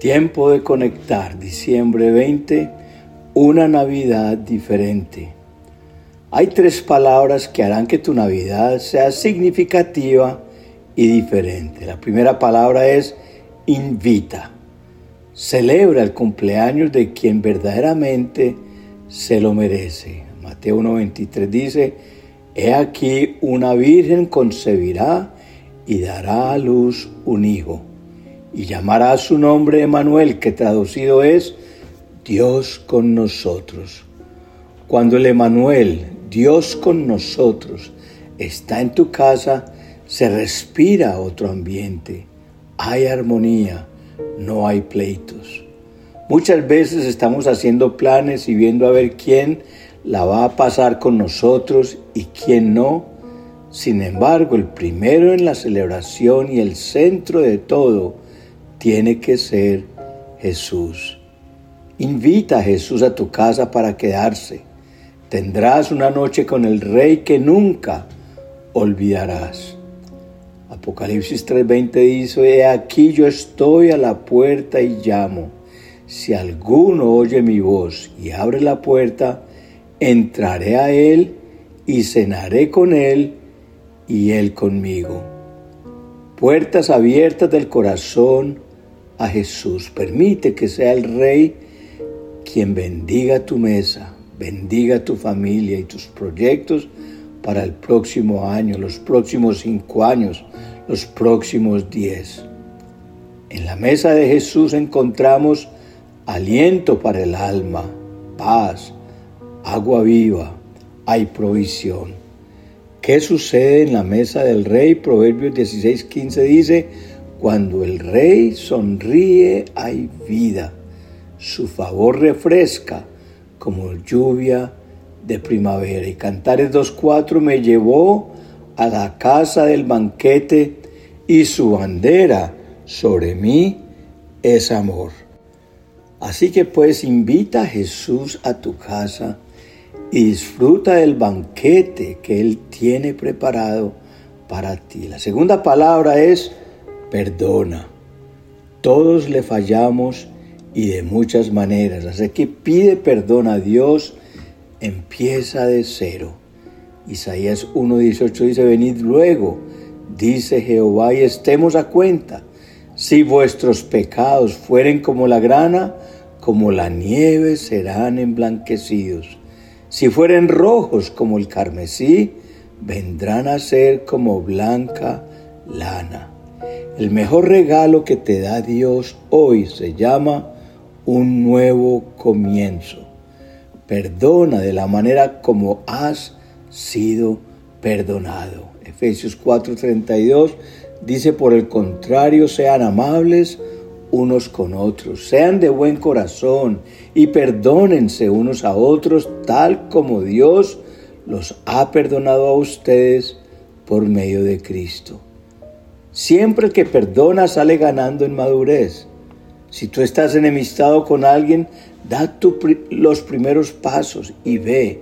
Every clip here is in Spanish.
Tiempo de conectar, diciembre 20, una Navidad diferente. Hay tres palabras que harán que tu Navidad sea significativa y diferente. La primera palabra es invita. Celebra el cumpleaños de quien verdaderamente se lo merece. Mateo 1.23 dice, He aquí una virgen concebirá y dará a luz un hijo y llamará su nombre Emanuel, que traducido es Dios con nosotros. Cuando el Emanuel, Dios con nosotros, está en tu casa, se respira otro ambiente, hay armonía, no hay pleitos. Muchas veces estamos haciendo planes y viendo a ver quién la va a pasar con nosotros y quién no. Sin embargo, el primero en la celebración y el centro de todo tiene que ser Jesús. Invita a Jesús a tu casa para quedarse. Tendrás una noche con el Rey que nunca olvidarás. Apocalipsis 3:20 dice, He aquí yo estoy a la puerta y llamo. Si alguno oye mi voz y abre la puerta, entraré a él y cenaré con él y él conmigo. Puertas abiertas del corazón a Jesús. Permite que sea el Rey quien bendiga tu mesa, bendiga tu familia y tus proyectos para el próximo año, los próximos cinco años, los próximos diez. En la mesa de Jesús encontramos aliento para el alma, paz, agua viva, hay provisión. ¿Qué sucede en la mesa del rey? Proverbios 16:15 dice, cuando el rey sonríe hay vida, su favor refresca como lluvia de primavera. Y Cantares 2.4 me llevó a la casa del banquete y su bandera sobre mí es amor. Así que pues invita a Jesús a tu casa y disfruta del banquete que Él tiene preparado para ti. La segunda palabra es perdona. Todos le fallamos y de muchas maneras. Así que pide perdón a Dios, empieza de cero. Isaías 1.18 dice, venid luego, dice Jehová, y estemos a cuenta. Si vuestros pecados fueren como la grana, como la nieve serán emblanquecidos. Si fueren rojos como el carmesí, vendrán a ser como blanca lana. El mejor regalo que te da Dios hoy se llama un nuevo comienzo. Perdona de la manera como has sido perdonado. Efesios 4:32 dice, por el contrario, sean amables unos con otros, sean de buen corazón y perdónense unos a otros tal como Dios los ha perdonado a ustedes por medio de Cristo. Siempre que perdona sale ganando en madurez. Si tú estás enemistado con alguien, da los primeros pasos y ve.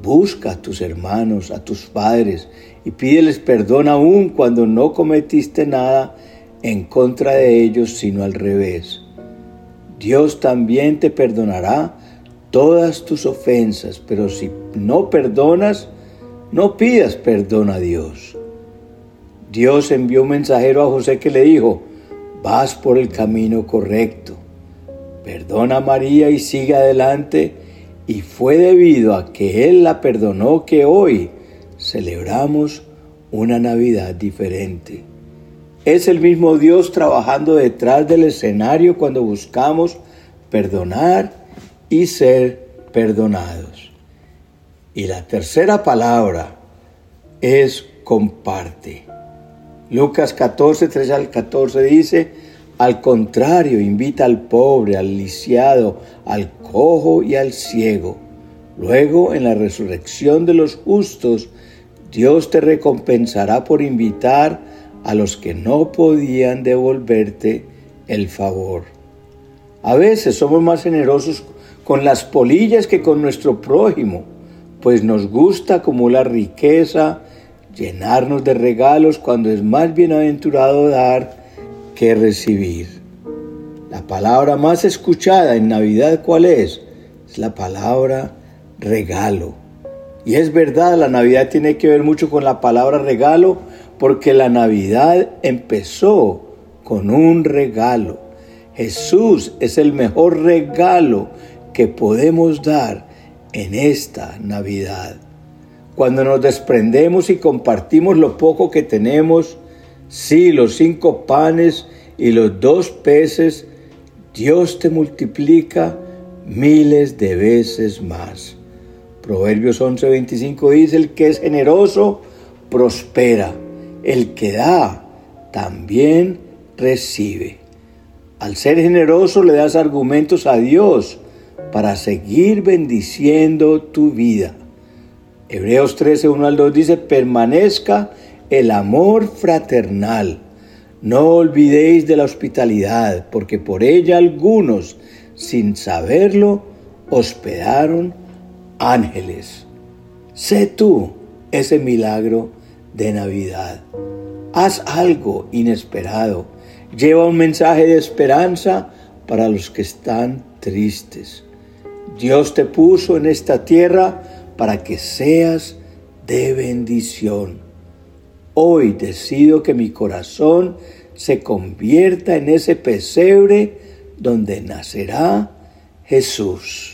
Busca a tus hermanos, a tus padres y pídeles perdón aún cuando no cometiste nada en contra de ellos, sino al revés. Dios también te perdonará todas tus ofensas, pero si no perdonas, no pidas perdón a Dios. Dios envió un mensajero a José que le dijo, vas por el camino correcto, perdona a María y sigue adelante, y fue debido a que Él la perdonó que hoy celebramos una Navidad diferente. Es el mismo Dios trabajando detrás del escenario cuando buscamos perdonar y ser perdonados. Y la tercera palabra es comparte. Lucas 14, 3 al 14 dice, al contrario, invita al pobre, al lisiado, al cojo y al ciego. Luego, en la resurrección de los justos, Dios te recompensará por invitar a los que no podían devolverte el favor. A veces somos más generosos con las polillas que con nuestro prójimo, pues nos gusta acumular riqueza, llenarnos de regalos cuando es más bienaventurado dar que recibir. La palabra más escuchada en Navidad, ¿cuál es? Es la palabra regalo. Y es verdad, la Navidad tiene que ver mucho con la palabra regalo, porque la Navidad empezó con un regalo. Jesús es el mejor regalo que podemos dar en esta Navidad. Cuando nos desprendemos y compartimos lo poco que tenemos, sí, los cinco panes y los dos peces, Dios te multiplica miles de veces más. Proverbios 11:25 dice, el que es generoso prospera, el que da también recibe. Al ser generoso le das argumentos a Dios para seguir bendiciendo tu vida. Hebreos 13, 1 al 2 dice, permanezca el amor fraternal. No olvidéis de la hospitalidad, porque por ella algunos, sin saberlo, hospedaron ángeles. Sé tú ese milagro de Navidad. Haz algo inesperado. Lleva un mensaje de esperanza para los que están tristes. Dios te puso en esta tierra para que seas de bendición. Hoy decido que mi corazón se convierta en ese pesebre donde nacerá Jesús.